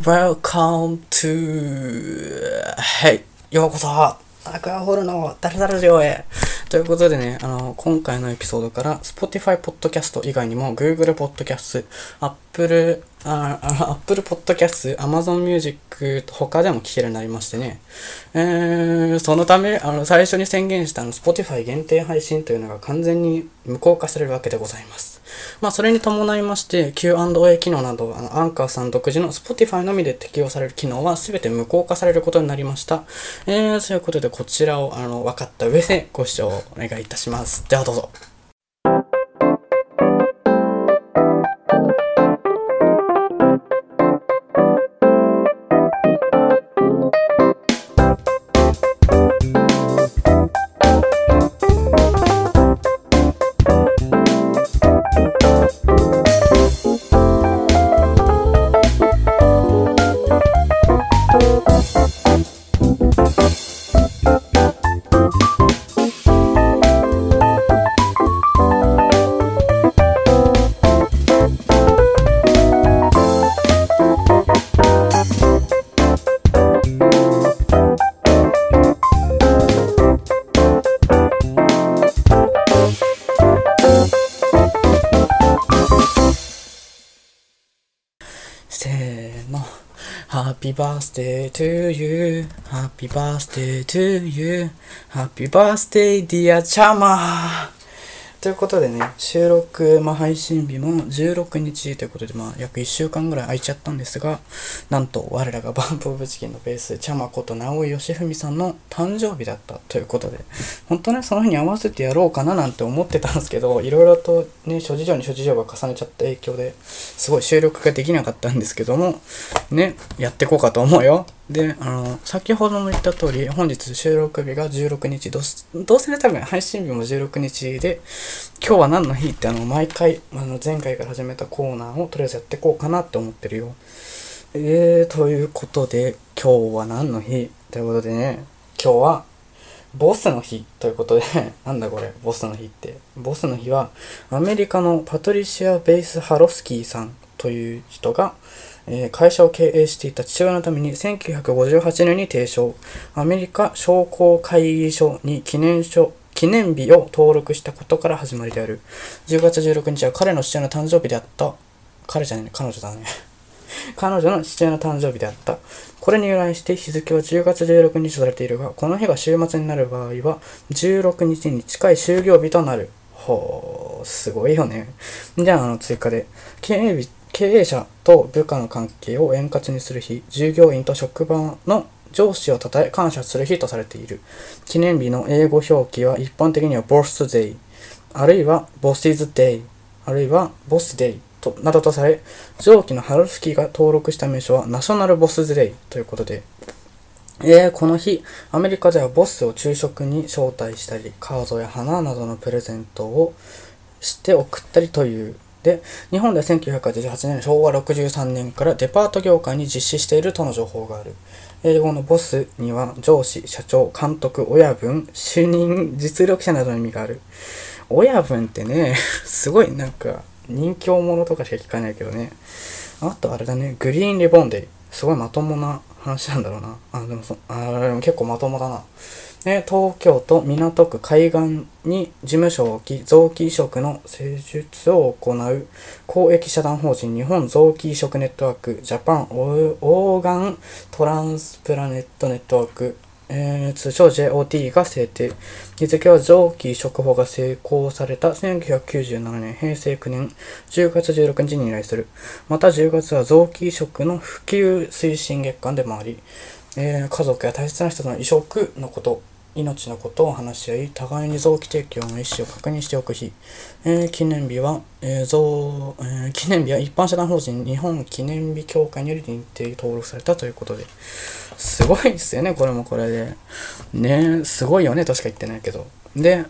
Welcome to, Hey, ようこそアクアホールのダルダルオへということでね、あの、今回のエピソードから Spotify Podcast 以外にも Google Podcast、Apple、あ Apple Podcast、Amazon Music と他でも聴けるようになりましてね、えー、そのため、あの、最初に宣言したあの Spotify 限定配信というのが完全に無効化されるわけでございます。まあ、それに伴いまして Q&A 機能など、あの、アンカーさん独自の Spotify のみで適用される機能は全て無効化されることになりました。えー、そういうことでこちらを、あの、分かった上でご視聴お願いいたします。ではどうぞ。Birthday to you. Happy birthday to you. Happy birthday, dear Chama. ということでね、収録、まあ、配信日も16日ということで、まあ、約1週間ぐらい空いちゃったんですが、なんと、我らがバンプオブチキンのベース、ちゃまこと直井義文さんの誕生日だったということで、本当ね、その日に合わせてやろうかななんて思ってたんですけど、いろいろとね、諸事情に諸事情が重ねちゃった影響で、すごい収録ができなかったんですけども、ね、やっていこうかと思うよ。で、あの、先ほども言った通り、本日収録日が16日、どどうせね、多分配信日も16日で、今日は何の日ってあの、毎回、あの、前回から始めたコーナーをとりあえずやっていこうかなって思ってるよ。えー、ということで、今日は何の日？ということでね、今日は、ボスの日ということで なんだこれ、ボスの日って。ボスの日は、アメリカのパトリシア・ベイス・ハロスキーさんという人が、え会社を経営していた父親のために1958年に提唱、アメリカ商工会議所に記念書、記念日を登録したことから始まりである。10月16日は彼の父親の誕生日であった。彼じゃね彼女だね。彼女の父親の誕生日であった。これに由来して日付は10月16日とされているが、この日が週末になる場合は、16日に近い就業日となる。ほー、すごいよね。じゃあ、あの、追加で。経営日経営者と部下の関係を円滑にする日、従業員と職場の上司を称え感謝する日とされている。記念日の英語表記は一般的には birthday、あるいは bosses day、あるいは boss day となどとされ、上記のハルフキーが登録した名称はナショナルボスズデイということで、えー、この日、アメリカではボスを昼食に招待したり、カードや花などのプレゼントをして送ったりというで、日本で1988年、昭和63年からデパート業界に実施しているとの情報がある。英語のボスには上司、社長、監督、親分、主任、実力者などの意味がある。親分ってね、すごいなんか人気者とかしか聞かないけどね。あとあれだね、グリーンリボンデー。すごいまともな話なんだろうな。あ、でもそ、あ、でも結構まともだな。で、東京都港区海岸に事務所を置き、臓器移植の施術を行う公益社団法人日本臓器移植ネットワークジャパンオーガントランスプラネットネットワークえー、通称 JOT が制定。日付は臓器移植法が成功された1997年平成9年10月16日に依頼する。また10月は臓器移植の普及推進月間でもあり、えー、家族や大切な人の移植のこと、命のことを話し合い、互いに臓器提供の意思を確認しておく日。えー、記念日は、えー臓えー、記念日は一般社団法人日本記念日協会により認定登録されたということで。すごいですよね、これもこれで。ねすごいよねとしか言ってないけど。で、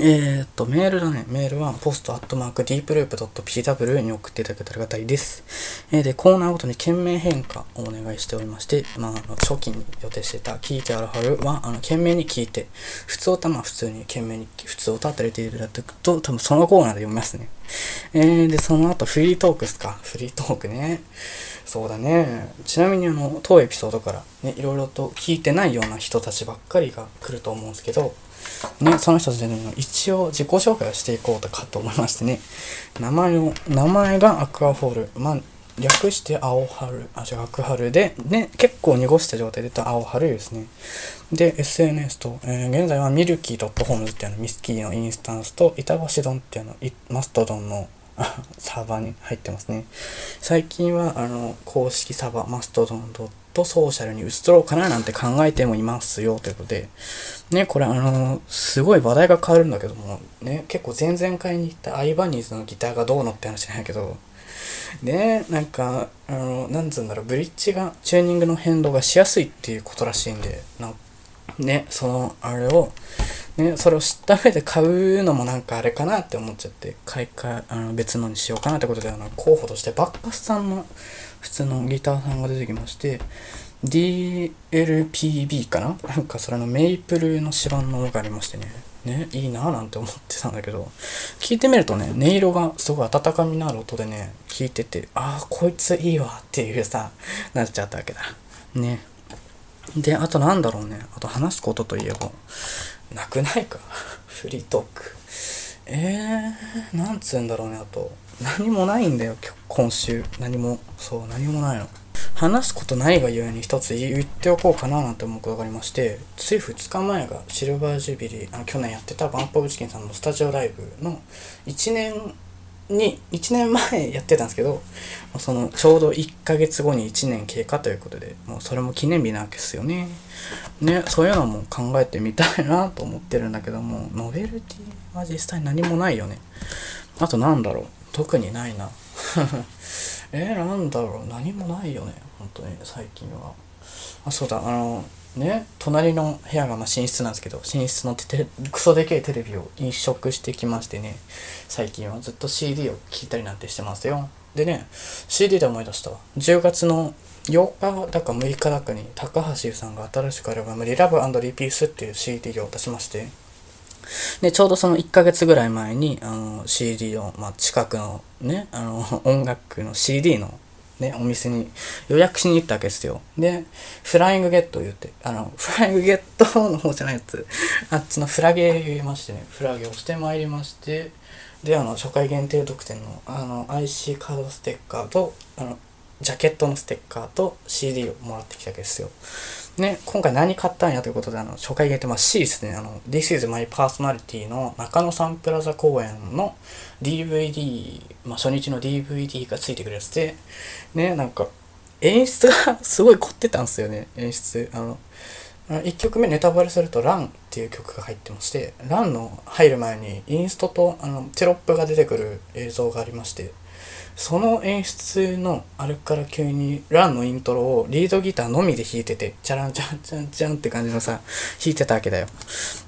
えー、っと、メールだね。メールは、ポストアットマークディープループ .pw に送っていただけたらありがたいです。えー、で、コーナーごとに件名変化をお願いしておりまして、まあ、あの、初期に予定してた、聞いてある春は、あの、件名に聞いて、普通歌、まあ、普通に件名に、普通歌ってれているだくと、多分そのコーナーで読みますね。えー、で、その後、フリートークですか。フリートークね。そうだね。ちなみにあの、当エピソードからね、いろいろと聞いてないような人たちばっかりが来ると思うんですけど、ね、その人たちでね、一応自己紹介をしていこうとかと思いましてね、名前を、名前がアクアフォール。まあ、略して青春、あ、違う、赤春で、ね、結構濁した状態で言った青春ですね。で、SNS と、えー、現在はミルキー .homes っていうのミスキーのインスタンスと、板橋ドンっていうのマストドンの サーバーに入ってますね。最近は、あの、公式サーバー、マストドンドットソーシャルに移ろうかななんて考えてもいますよということで、ね、これあの、すごい話題が変わるんだけども、ね、結構前々回に言ったアイバニーズのギターがどうのって話なんやけど、ね、なんか、あの、なんつうんだろう、ブリッジが、チューニングの変動がしやすいっていうことらしいんで、なね、その、あれを、ね、それを知った上で買うのもなんかあれかなって思っちゃって、買い替え、あの別のにしようかなってことで、あの、候補としてバッカスさんの普通のギターさんが出てきまして、DLPB かな？なんかそれのメイプルの指板のがありましてね。ね、いいなぁなんて思ってたんだけど、聞いてみるとね、音色がすごい温かみのある音でね、聞いてて、ああ、こいついいわっていうさ、なっちゃったわけだ。ね。で、あとなんだろうね。あと話すことといえば、なくないか？フリートーク。えー、なんつうんだろうね、あと。何もないんだよ、今週。何も。そう、何もないの。話すことないがゆえに一つ言っておこうかななんて思うことがありまして、つい2日前がシルバージュビリー、あの去年やってたバンポブチキンさんのスタジオライブの1年に、1年前やってたんですけど、そのちょうど1ヶ月後に1年経過ということで、もうそれも記念日なわけですよね。ね、そういうのも考えてみたいなと思ってるんだけども、ノベルティは実際何もないよね。あとなんだろう、特にないな。えー、なんだろう、何もないよね。本当に最近はあそうだあのね隣の部屋がま寝室なんですけど寝室のてクソでけえテレビを飲食してきましてね最近はずっと CD を聴いたりなんてしてますよ。でね CD で思い出したわ。10月の8日だか6日だかに高橋優さんが新しくアルバム「リラブリピース」っていう CD を出しましてで、ちょうどその1ヶ月ぐらい前に、あの、CD を、まあ、近くのね、あの、音楽の CD のね、お店に予約しに行ったわけですよ。で、フライングゲット言って、あの、フライングゲットの方じゃないやつ、あっちのフラゲ言いましてね、フラゲをしてまいりまして、で、あの、初回限定特典の、あの、IC カードステッカーと、あの、ジャケットのステッカーと CD をもらってきたわけですよ。ね、今回何買ったんやということで、あの、初回限定、まあ C ですね、あの、This is my personality の中野サンプラザ公演の DVD、まあ初日の DVD がついてくるやつで、ね、なんか、演出がすごい凝ってたんですよね、演出。あの、1曲目ネタバレすると「ラン」っていう曲が入ってまして「ラン」の入る前にインストとあのテロップが出てくる映像がありましてその演出のあれから急にランのイントロをリードギターのみで弾いてて、チャランチャンチャンチャンって感じのさ、弾いてたわけだよ。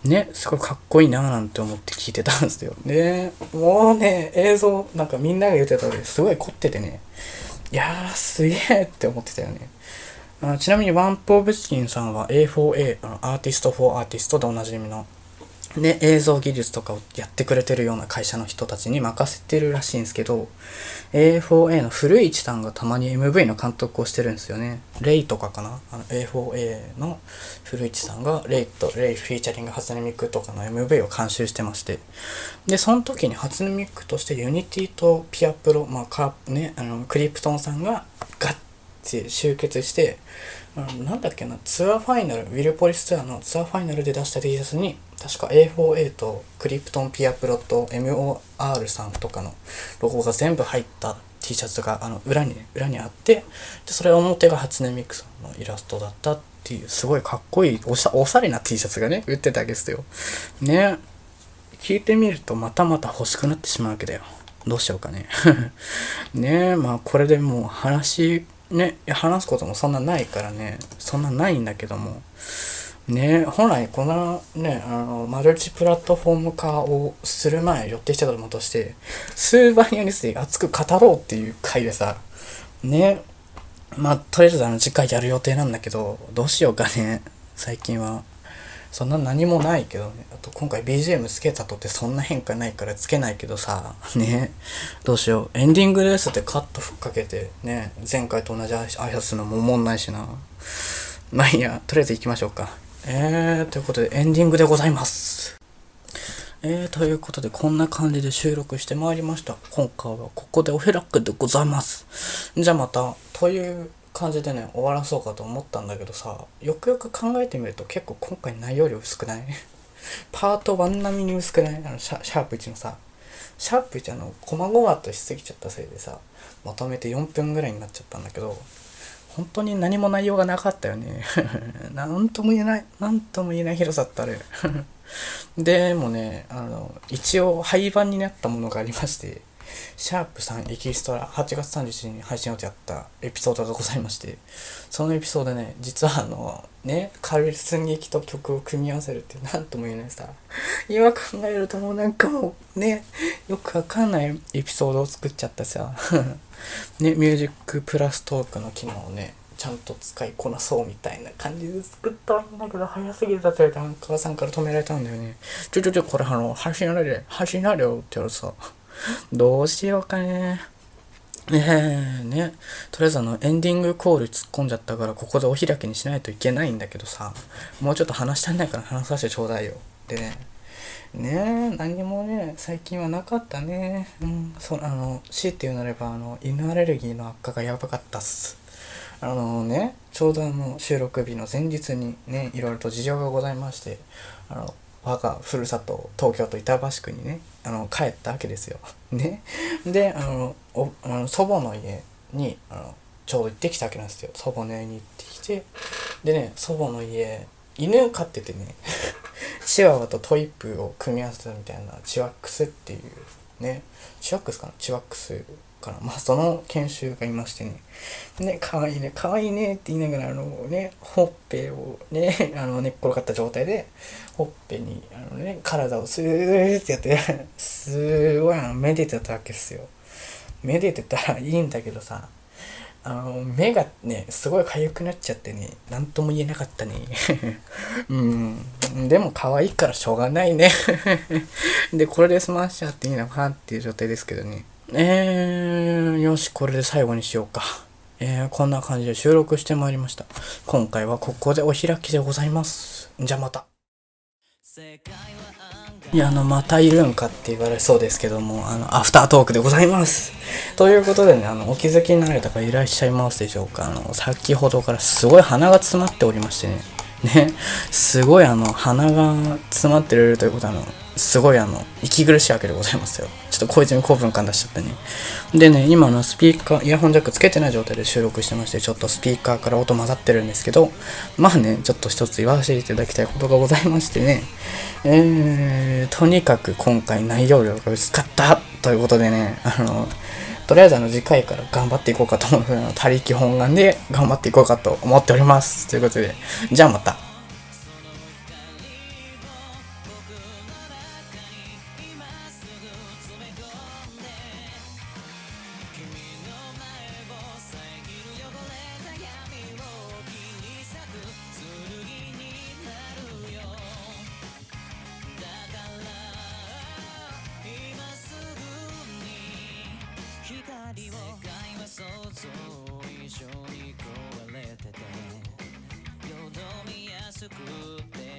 ね、すごいかっこいいなーなんて思って聞いてたんですよ。で、もうね、映像、なんかみんなが言ってた通り、すごい凝っててね、いやー、すげーって思ってたよね。あちなみに BUMP OF CHICKEN さんは A4A、あの Artist for Artist でおなじみので、映像技術とかをやってくれてるような会社の人たちに任せてるらしいんですけど、A4A の古市さんがたまに MV の監督をしてるんですよね。 ray とかかな？あの A4A の古市さんが ray と ray featuring 初音ミクとかの MV を監修してまして。で、その時に初音ミクとして Unity とピアプロ、まあ、カーね、あの、クリプトンさんがガッて集結して、なんだっけな、ツアーファイナル、ウィルポリスツアーのツアーファイナルで出した T シャツに、確か A4A とクリプトンピアプロと MOR さんとかのロゴが全部入った T シャツがあの裏にね、裏にあって、で、それ表が初音ミクさんのイラストだったっていう、すごいかっこいいおしゃ、おしゃれな T シャツがね、売ってたわけですよ。ね。聞いてみるとまたまた欲しくなってしまうわけだよ。どうしようかね。ねまあこれでもう話、ね、話すこともそんなないからね、そんなないんだけども、ね本来このね、あの、マルチプラットフォーム化をする前予定してたものとして、スーバニアについて熱く語ろうっていう回でさ、ね、まあ、とりあえずあの次回やる予定なんだけど、どうしようかね、最近は。そんな何もないけどね。あと今回 BGM つけたとってそんな変化ないからつけないけどさ、ね。どうしよう。エンディングですってカットふっかけて、ね。前回と同じ挨拶するのも思んないしな。まあいいや、とりあえず行きましょうか。えー、ということでエンディングでございます。えー、ということでこんな感じで収録してまいりました。今回はここでお開きでございます。じゃあまた、という感じでね、終わらそうかと思ったんだけどさ、よくよく考えてみると結構今回内容量薄くない？パート1並みに薄くない？あのシャシャープ1のさ、シャープ1あの、細々としすぎちゃったせいでさ、まとめて4分ぐらいになっちゃったんだけど、本当に何も内容がなかったよね。なんとも言えない、何とも言えない広さってある。でもね、あの、一応廃盤になったものがありまして、シャープ3エキストラ8月31日に配信予定あったエピソードがございまして、そのエピソードね、実はあの、ね、カル寸劇と曲を組み合わせるって何とも言えないさ、今考えるともうなんかもうね、よくわかんないエピソードを作っちゃったさ、ね、ミュージックプラストークの機能をね、ちゃんと使いこなそうみたいな感じで作ったんだけど、早すぎたって言われて、母さんから止められたんだよね。ちょちょちょ、これあの、配信なれ、配信なれよって言われてさ、どうしようかね。ねえ、ね。とりあえずあの、エンディングコール突っ込んじゃったから、ここでお開きにしないといけないんだけどさ、もうちょっと話したんないから話させてちょうだいよ。でね、ねえ、何もね、最近はなかったね。うん、そう、あの、強いて言うなれば、あの、犬アレルギーの悪化がやばかったっす。あのね、ちょうどあの、収録日の前日にね、いろいろと事情がございまして、あの、我がふるさと東京都板橋区にねあの帰ったわけですよ。ね。であのおあの祖母の家にあのちょうど行ってきたわけなんですよ。祖母の家に行ってきてでね祖母の家犬飼っててね チワワとトイプーを組み合わせたみたいなチワックスっていうねチワックスかな？チワックスかな。まあ、その研修がいましてね。ね、かわいいね、かわいいねって言いながら、あのね、ほっぺをね、あの、寝っ転がった状態で、ほっぺに、あのね、体をスーってやって、すごい、あの、めでてたわけですよ。めでてたらいいんだけどさ、あの、目がね、すごい痒くなっちゃってね、なんとも言えなかったね。うん。でも可愛いからしょうがないね。で、これで済ましちゃっていいのかなっていう状態ですけどね。えー、よし、これで最後にしようか。えー、こんな感じで収録してまいりました。今回はここでお開きでございます。じゃあまた。いや、あの、またいるんかって言われそうですけども、あの、アフタートークでございます。ということでね、あの、お気づきになられた方いらっしゃいますでしょうか。あの、先ほどからすごい鼻が詰まっておりましてね。ね、すごいあの、鼻が詰まってるということは、あの、すごいあの、息苦しいわけでございますよ。ちょっとこいつに興奮感出しちゃったね。でね、今のスピーカー、イヤホンジャックつけてない状態で収録してまして、ちょっとスピーカーから音混ざってるんですけど、まあね、ちょっと一つ言わせていただきたいことがございましてね、えー、とにかく今回内容量が薄かったということでね、あの、とりあえずあの次回から頑張っていこうかと思うの他力本願で頑張っていこうかと思っております。ということで、じゃあまた。世界は想像以上に壊れててよどみやすくて